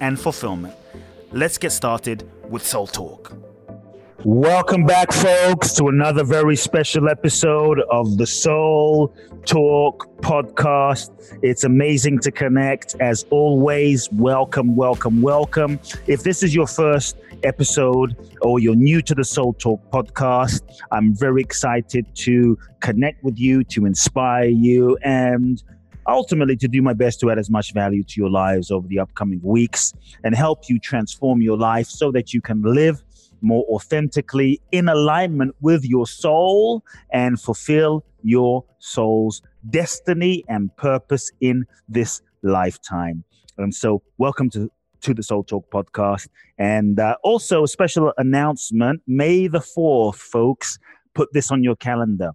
and fulfillment. Let's get started with Soul Talk. Welcome back, folks, to another very special episode of the Soul Talk podcast. It's amazing to connect. As always, welcome, welcome, welcome. If this is your first episode or you're new to the Soul Talk podcast, I'm very excited to connect with you, to inspire you, and ultimately to do my best to add as much value to your lives over the upcoming weeks and help you transform your life so that you can live more authentically in alignment with your soul and fulfill your soul's destiny and purpose in this lifetime. And so, welcome to to the Soul Talk podcast. And uh, also, a special announcement May the 4th, folks, put this on your calendar.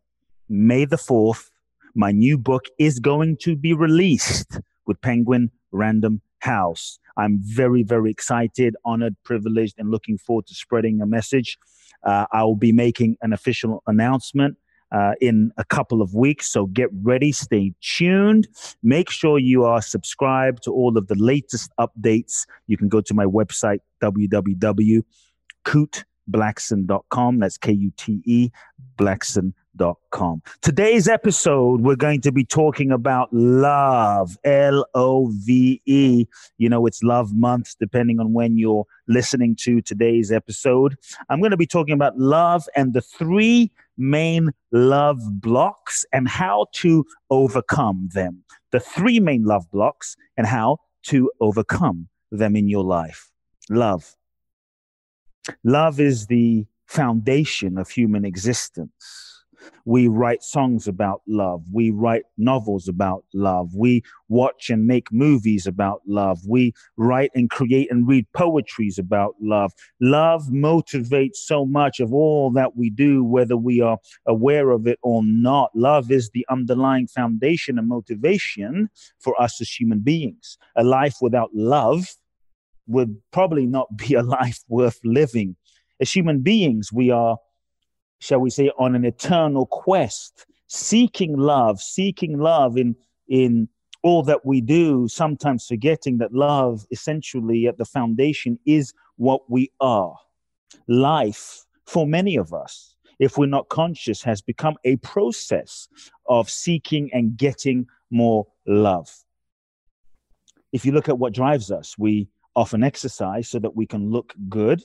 May the 4th, my new book is going to be released with Penguin Random House. I'm very, very excited, honored, privileged, and looking forward to spreading a message. Uh, I will be making an official announcement uh, in a couple of weeks. So get ready, stay tuned. Make sure you are subscribed to all of the latest updates. You can go to my website, www.kuteblackson.com. That's K U T E, Blackson Com. Today's episode, we're going to be talking about love, L O V E. You know, it's love month, depending on when you're listening to today's episode. I'm going to be talking about love and the three main love blocks and how to overcome them. The three main love blocks and how to overcome them in your life. Love. Love is the foundation of human existence we write songs about love. We write novels about love. We watch and make movies about love. We write and create and read poetries about love. Love motivates so much of all that we do, whether we are aware of it or not. Love is the underlying foundation and motivation for us as human beings. A life without love would probably not be a life worth living. As human beings, we are shall we say, on an eternal quest, seeking love, seeking love in in all that we do, sometimes forgetting that love essentially at the foundation is what we are. Life, for many of us, if we're not conscious, has become a process of seeking and getting more love. If you look at what drives us, we often exercise so that we can look good,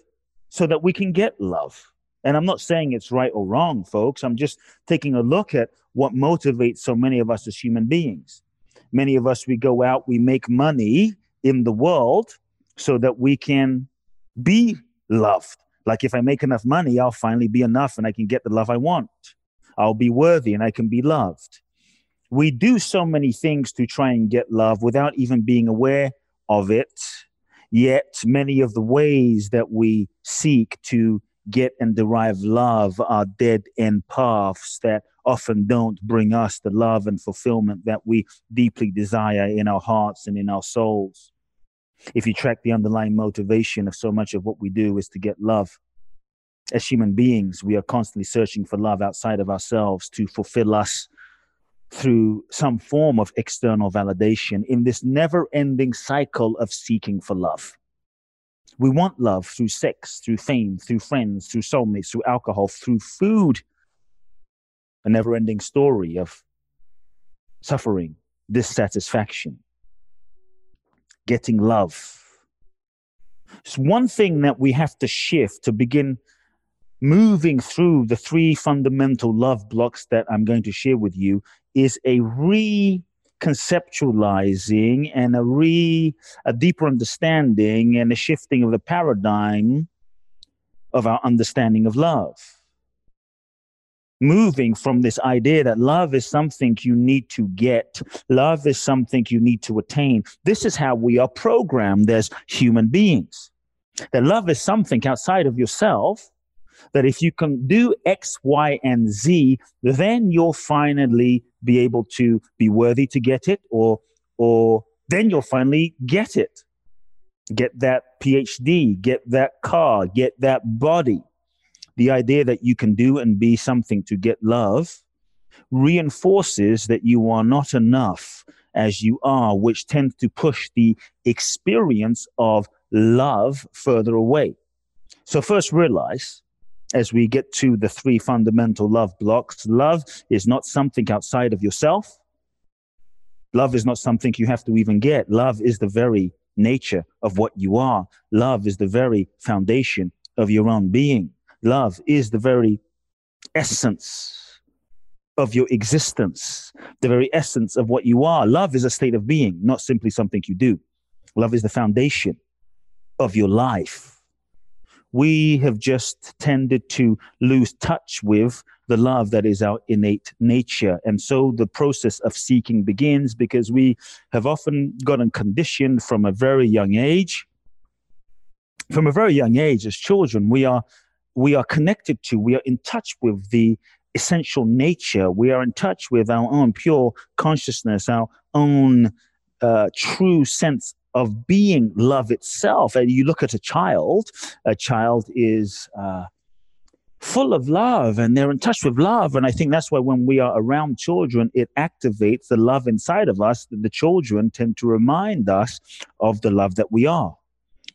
so that we can get love. And I'm not saying it's right or wrong, folks. I'm just taking a look at what motivates so many of us as human beings. Many of us, we go out, we make money in the world so that we can be loved. Like if I make enough money, I'll finally be enough and I can get the love I want. I'll be worthy and I can be loved. We do so many things to try and get love without even being aware of it. Yet, many of the ways that we seek to get and derive love are dead end paths that often don't bring us the love and fulfillment that we deeply desire in our hearts and in our souls. If you track the underlying motivation of so much of what we do is to get love. As human beings, we are constantly searching for love outside of ourselves to fulfill us through some form of external validation in this never ending cycle of seeking for love. We want love through sex, through fame, through friends, through soulmates, through alcohol, through food. A never ending story of suffering, dissatisfaction, getting love. It's one thing that we have to shift to begin moving through the three fundamental love blocks that I'm going to share with you is a re conceptualizing and a re a deeper understanding and a shifting of the paradigm of our understanding of love moving from this idea that love is something you need to get, love is something you need to attain. This is how we are programmed as human beings. That love is something outside of yourself. That if you can do X, Y, and Z, then you'll finally be able to be worthy to get it, or, or then you'll finally get it. Get that PhD, get that car, get that body the idea that you can do and be something to get love reinforces that you are not enough as you are, which tends to push the experience of love further away. So, first realize as we get to the three fundamental love blocks love is not something outside of yourself. Love is not something you have to even get. Love is the very nature of what you are. Love is the very foundation of your own being. Love is the very essence of your existence, the very essence of what you are. Love is a state of being, not simply something you do. Love is the foundation of your life. We have just tended to lose touch with the love that is our innate nature. And so the process of seeking begins because we have often gotten conditioned from a very young age. From a very young age, as children, we are we are connected to, we are in touch with the essential nature. We are in touch with our own pure consciousness, our own uh, true sense of being love itself. And you look at a child, a child is uh, full of love and they're in touch with love. And I think that's why when we are around children, it activates the love inside of us the children tend to remind us of the love that we are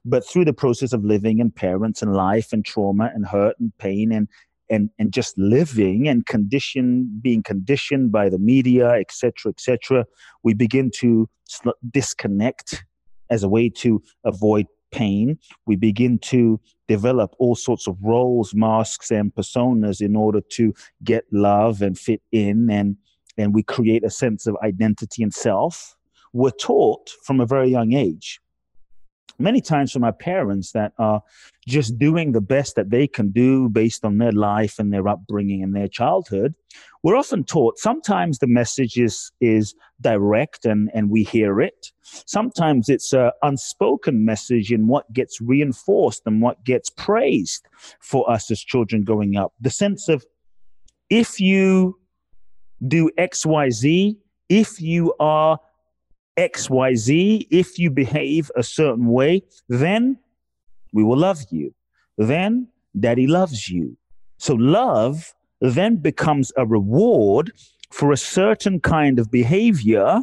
but through the process of living and parents and life and trauma and hurt and pain and and and just living and condition being conditioned by the media etc etc we begin to disconnect as a way to avoid pain. We begin to develop all sorts of roles masks and personas in order to get love and fit in and and we create a sense of identity and self. We're taught from a very young age many times from our parents that are just doing the best that they can do based on their life and their upbringing and their childhood. We're often taught sometimes the message is is direct and and we hear it. Sometimes it's a unspoken message in what gets reinforced and what gets praised for us as children growing up. The sense of if you do xyz if you are XYZ, if you behave a certain way, then we will love you. Then daddy loves you. So love then becomes a reward for a certain kind of behavior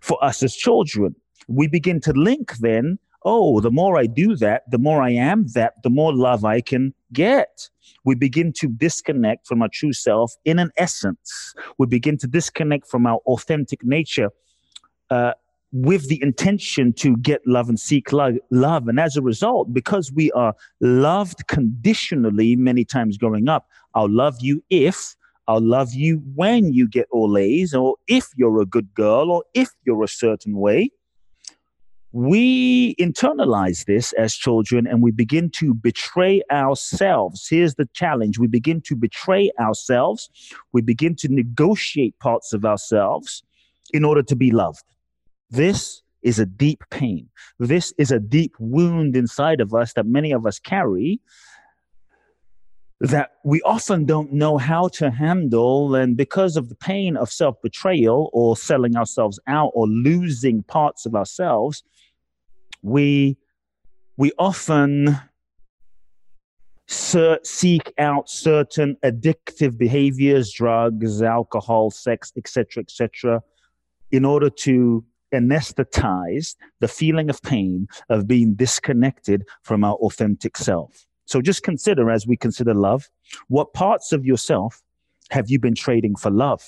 for us as children. We begin to link then, oh, the more I do that, the more I am that, the more love I can get. We begin to disconnect from our true self in an essence. We begin to disconnect from our authentic nature. Uh, with the intention to get love and seek love. And as a result, because we are loved conditionally many times growing up, I'll love you if, I'll love you when you get all A's, or if you're a good girl, or if you're a certain way. We internalize this as children and we begin to betray ourselves. Here's the challenge we begin to betray ourselves, we begin to negotiate parts of ourselves in order to be loved. This is a deep pain. This is a deep wound inside of us that many of us carry that we often don't know how to handle. And because of the pain of self betrayal or selling ourselves out or losing parts of ourselves, we, we often seek out certain addictive behaviors, drugs, alcohol, sex, etc., etc., in order to anesthetize the feeling of pain of being disconnected from our authentic self. So just consider as we consider love, what parts of yourself have you been trading for love?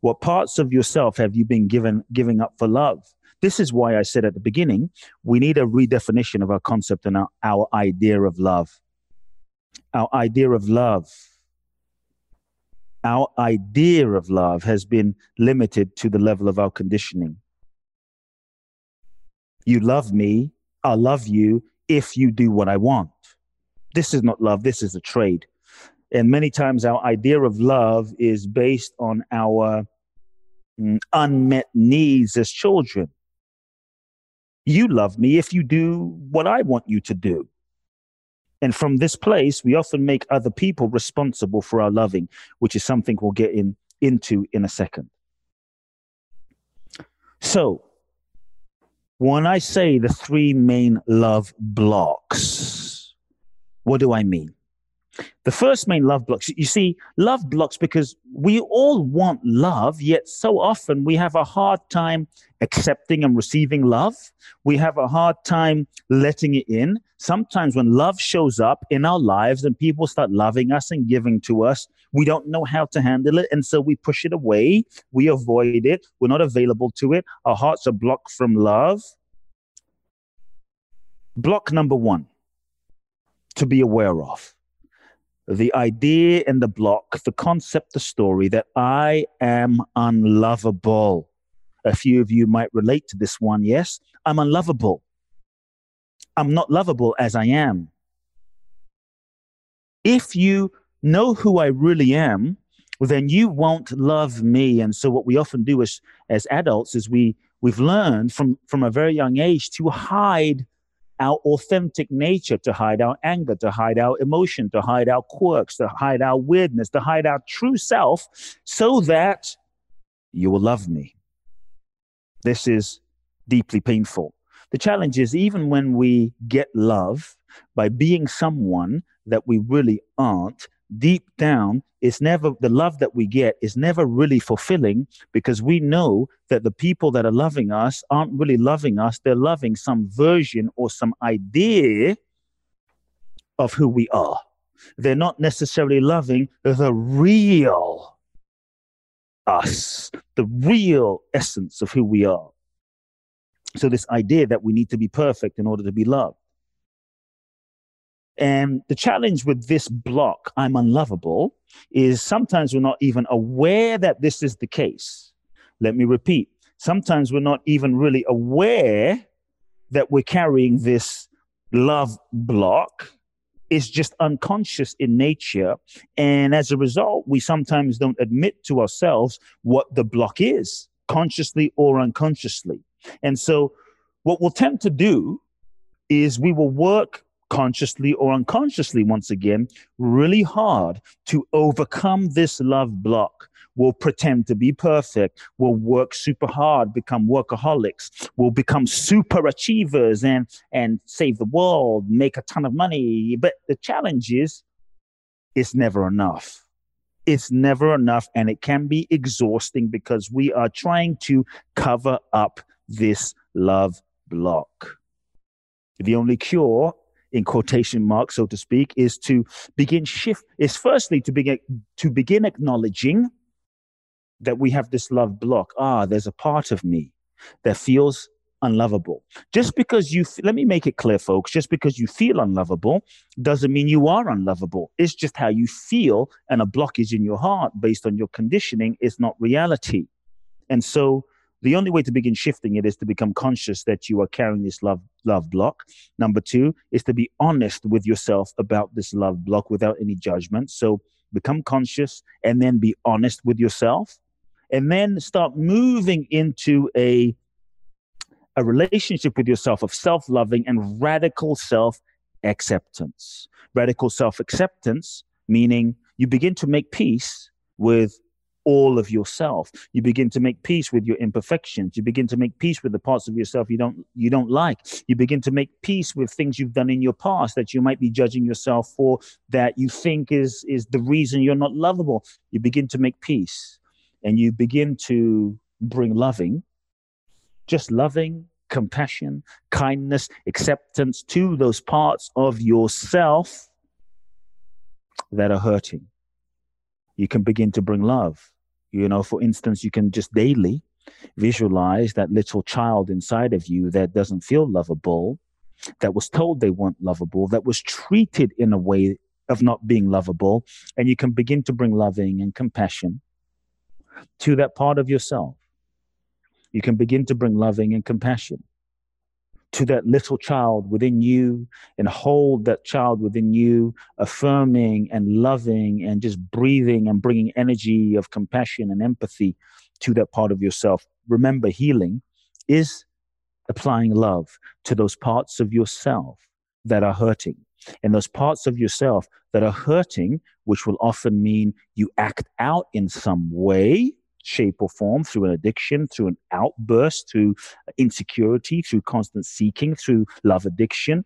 What parts of yourself have you been given giving up for love? This is why I said at the beginning, we need a redefinition of our concept and our, our idea of love. Our idea of love our idea of love has been limited to the level of our conditioning. You love me, I'll love you if you do what I want. This is not love, this is a trade. And many times our idea of love is based on our mm, unmet needs as children. You love me if you do what I want you to do. And from this place, we often make other people responsible for our loving, which is something we'll get in, into in a second. So, when I say the three main love blocks, what do I mean? The first main love blocks, you see, love blocks because we all want love, yet so often we have a hard time accepting and receiving love. We have a hard time letting it in. Sometimes when love shows up in our lives and people start loving us and giving to us, we don't know how to handle it. And so we push it away. We avoid it. We're not available to it. Our hearts are blocked from love. Block number one to be aware of the idea in the block, the concept, the story that I am unlovable. A few of you might relate to this one. Yes, I'm unlovable. I'm not lovable as I am. If you know who I really am, then you won't love me. And so what we often do as, as adults is we, we've learned from, from a very young age to hide our authentic nature, to hide our anger, to hide our emotion, to hide our quirks, to hide our weirdness, to hide our true self, so that you will love me. This is deeply painful. The challenge is even when we get love by being someone that we really aren't, deep down, it's never the love that we get is never really fulfilling because we know that the people that are loving us aren't really loving us. They're loving some version or some idea of who we are. They're not necessarily loving the real us, the real essence of who we are. So, this idea that we need to be perfect in order to be loved. And the challenge with this block, I'm unlovable, is sometimes we're not even aware that this is the case. Let me repeat. Sometimes we're not even really aware that we're carrying this love block. It's just unconscious in nature. And as a result, we sometimes don't admit to ourselves what the block is, consciously or unconsciously. And so, what we'll tend to do is we will work consciously or unconsciously, once again, really hard to overcome this love block. We'll pretend to be perfect. We'll work super hard, become workaholics. We'll become super achievers and, and save the world, make a ton of money. But the challenge is, it's never enough. It's never enough. And it can be exhausting because we are trying to cover up this love block. The only cure in quotation marks, so to speak, is to begin shift, is firstly to begin to begin acknowledging that we have this love block. Ah, there's a part of me that feels unlovable. Just because you, let me make it clear, folks, just because you feel unlovable doesn't mean you are unlovable. It's just how you feel, and a blockage in your heart based on your conditioning is not reality. And so the only way to begin shifting it is to become conscious that you are carrying this love love block. Number two is to be honest with yourself about this love block without any judgment. So become conscious and then be honest with yourself, and then start moving into a a relationship with yourself of self loving and radical self acceptance. Radical self acceptance meaning you begin to make peace with all of yourself. You begin to make peace with your imperfections. You begin to make peace with the parts of yourself you don't you don't like. You begin to make peace with things you've done in your past that you might be judging yourself for that you think is is the reason you're not lovable. You begin to make peace and you begin to bring loving just loving compassion kindness acceptance to those parts of yourself that are hurting. You can begin to bring love you know, for instance, you can just daily visualize that little child inside of you that doesn't feel lovable, that was told they weren't lovable, that was treated in a way of not being lovable, and you can begin to bring loving and compassion to that part of yourself. You can begin to bring loving and compassion to that little child within you and hold that child within you, affirming and loving and just breathing and bringing energy of compassion and empathy to that part of yourself. Remember, healing is applying love to those parts of yourself that are hurting. And those parts of yourself that are hurting, which will often mean you act out in some way shape, or form through an addiction, through an outburst, through insecurity, through constant seeking, through love addiction,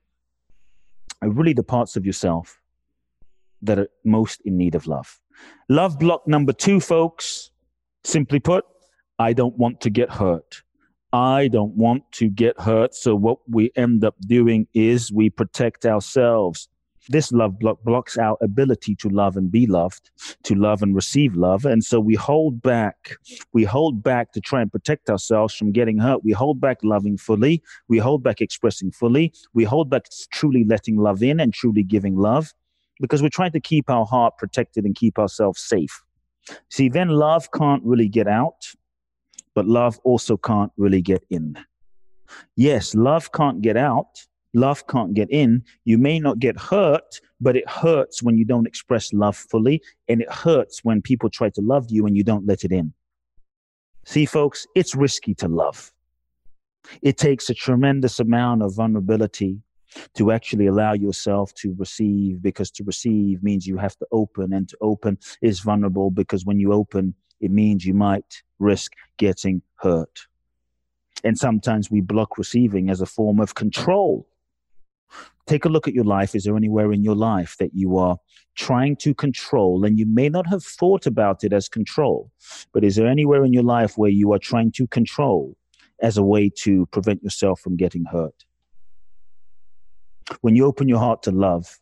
are really the parts of yourself that are most in need of love. Love block number two, folks, simply put, I don't want to get hurt. I don't want to get hurt. So, what we end up doing is we protect ourselves. This love block blocks our ability to love and be loved, to love and receive love. And so we hold back. We hold back to try and protect ourselves from getting hurt. We hold back loving fully. We hold back expressing fully. We hold back truly letting love in and truly giving love because we're trying to keep our heart protected and keep ourselves safe. See, then love can't really get out, but love also can't really get in. Yes, love can't get out love can't get in. You may not get hurt, but it hurts when you don't express love fully. And it hurts when people try to love you and you don't let it in. See, folks, it's risky to love. It takes a tremendous amount of vulnerability to actually allow yourself to receive because to receive means you have to open and to open is vulnerable because when you open it means you might risk getting hurt and sometimes we block receiving as a form of control Take a look at your life. Is there anywhere in your life that you are trying to control? And you may not have thought about it as control, but is there anywhere in your life where you are trying to control as a way to prevent yourself from getting hurt? When you open your heart to love,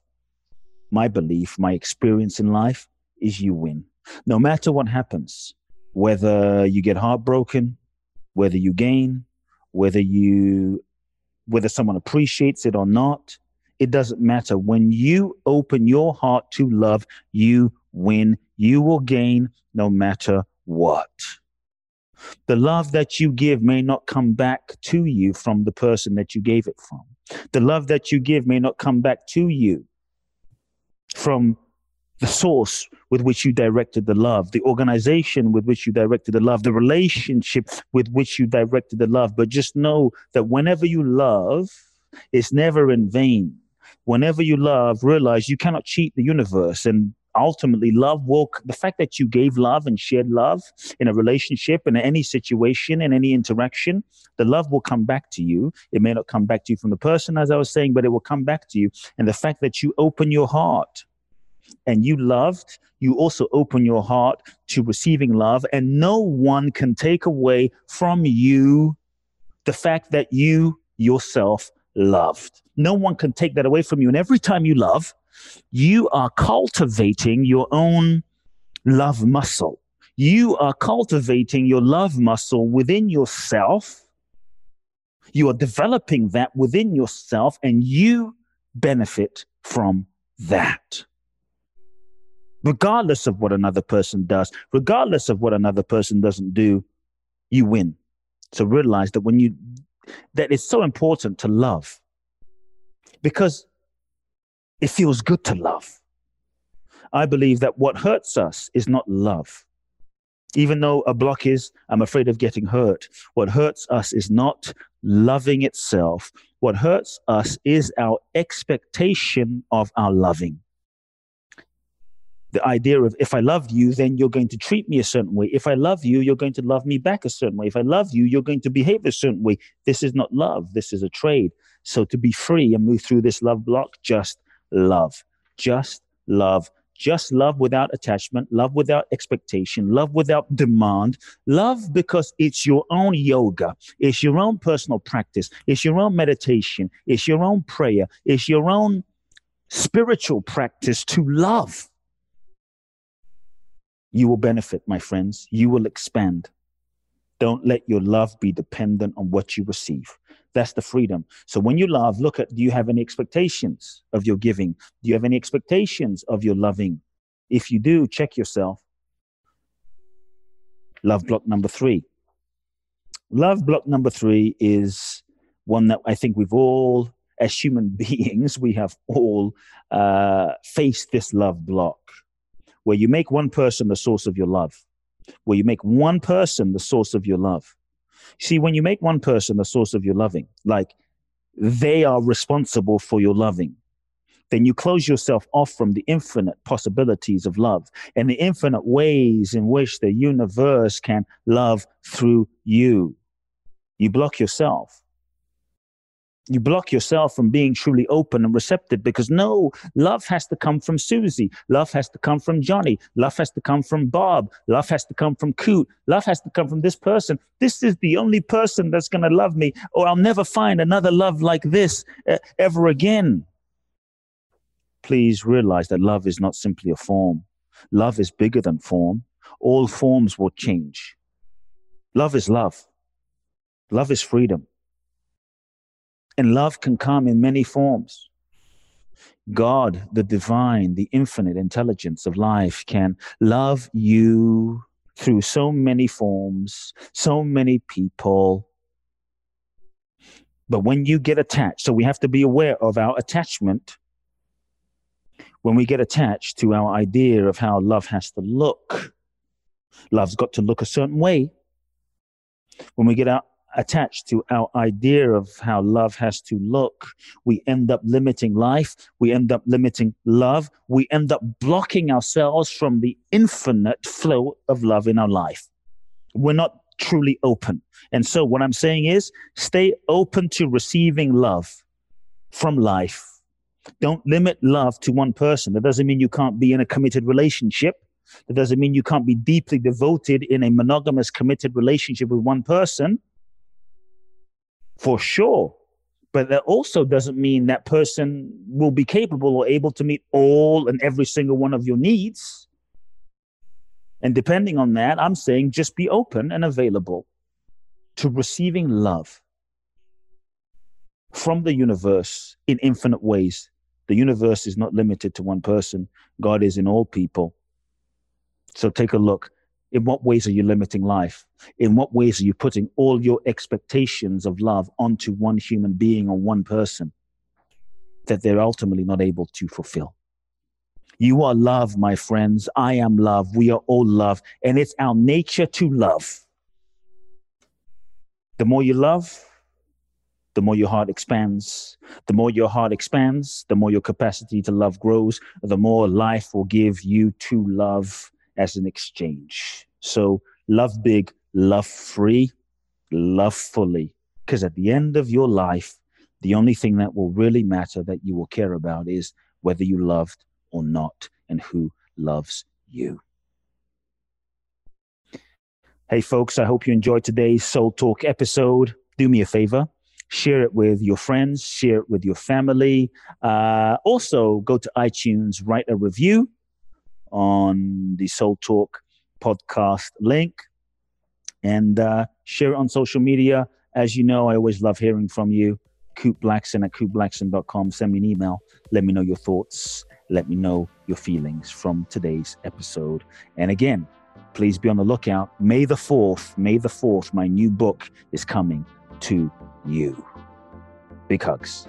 my belief, my experience in life is you win. No matter what happens, whether you get heartbroken, whether you gain, whether you whether someone appreciates it or not, it doesn't matter. When you open your heart to love, you win. You will gain no matter what. The love that you give may not come back to you from the person that you gave it from. The love that you give may not come back to you from the source with which you directed the love, the organization with which you directed the love, the relationship with which you directed the love. But just know that whenever you love, it's never in vain. Whenever you love, realize you cannot cheat the universe. And ultimately, love will, the fact that you gave love and shared love in a relationship, in any situation, in any interaction, the love will come back to you. It may not come back to you from the person, as I was saying, but it will come back to you. And the fact that you open your heart and you loved, you also open your heart to receiving love, and no one can take away from you the fact that you yourself loved. No one can take that away from you. And every time you love, you are cultivating your own love muscle. You are cultivating your love muscle within yourself. You are developing that within yourself, and you benefit from that regardless of what another person does, regardless of what another person doesn't do, you win. So realize that when you, that it's so important to love because it feels good to love. I believe that what hurts us is not love. Even though a block is, I'm afraid of getting hurt. What hurts us is not loving itself. What hurts us is our expectation of our loving the idea of if I love you, then you're going to treat me a certain way. If I love you, you're going to love me back a certain way. If I love you, you're going to behave a certain way. This is not love. This is a trade. So to be free and move through this love block, just love. Just love. Just love without attachment, love without expectation, love without demand, love because it's your own yoga, it's your own personal practice, it's your own meditation, it's your own prayer, it's your own spiritual practice to love you will benefit, my friends. You will expand. Don't let your love be dependent on what you receive. That's the freedom. So when you love, look at do you have any expectations of your giving? Do you have any expectations of your loving? If you do, check yourself. Love block number three. Love block number three is one that I think we've all, as human beings, we have all uh, faced this love block where you make one person the source of your love, where you make one person the source of your love. See, when you make one person the source of your loving, like they are responsible for your loving, then you close yourself off from the infinite possibilities of love and the infinite ways in which the universe can love through you. You block yourself you block yourself from being truly open and receptive because no, love has to come from Susie. Love has to come from Johnny. Love has to come from Bob. Love has to come from Kute. Love has to come from this person. This is the only person that's going to love me, or I'll never find another love like this uh, ever again. Please realize that love is not simply a form. Love is bigger than form. All forms will change. Love is love. Love is freedom. And love can come in many forms. God, the divine, the infinite intelligence of life, can love you through so many forms, so many people. But when you get attached, so we have to be aware of our attachment. When we get attached to our idea of how love has to look, love's got to look a certain way. When we get out attached to our idea of how love has to look, we end up limiting life. We end up limiting love. We end up blocking ourselves from the infinite flow of love in our life. We're not truly open. And so, what I'm saying is stay open to receiving love from life. Don't limit love to one person. That doesn't mean you can't be in a committed relationship. That doesn't mean you can't be deeply devoted in a monogamous, committed relationship with one person for sure. But that also doesn't mean that person will be capable or able to meet all and every single one of your needs. And depending on that, I'm saying just be open and available to receiving love from the universe in infinite ways. The universe is not limited to one person, God is in all people. So take a look in what ways are you limiting life? In what ways are you putting all your expectations of love onto one human being or one person that they're ultimately not able to fulfill? You are love, my friends. I am love. We are all love. And it's our nature to love. The more you love, the more your heart expands. The more your heart expands, the more your capacity to love grows, the more life will give you to love as an exchange. So love big, love free, love fully. Because at the end of your life, the only thing that will really matter that you will care about is whether you loved or not and who loves you. Hey, folks, I hope you enjoyed today's Soul Talk episode. Do me a favor, share it with your friends, share it with your family. Uh, also, go to iTunes, write a review on the Soul Talk podcast link and uh, share it on social media. As you know, I always love hearing from you. Kute Blackson at kuteblackson.com. Send me an email. Let me know your thoughts. Let me know your feelings from today's episode. And again, please be on the lookout. May the 4th, May the 4th, my new book is coming to you. Big hugs.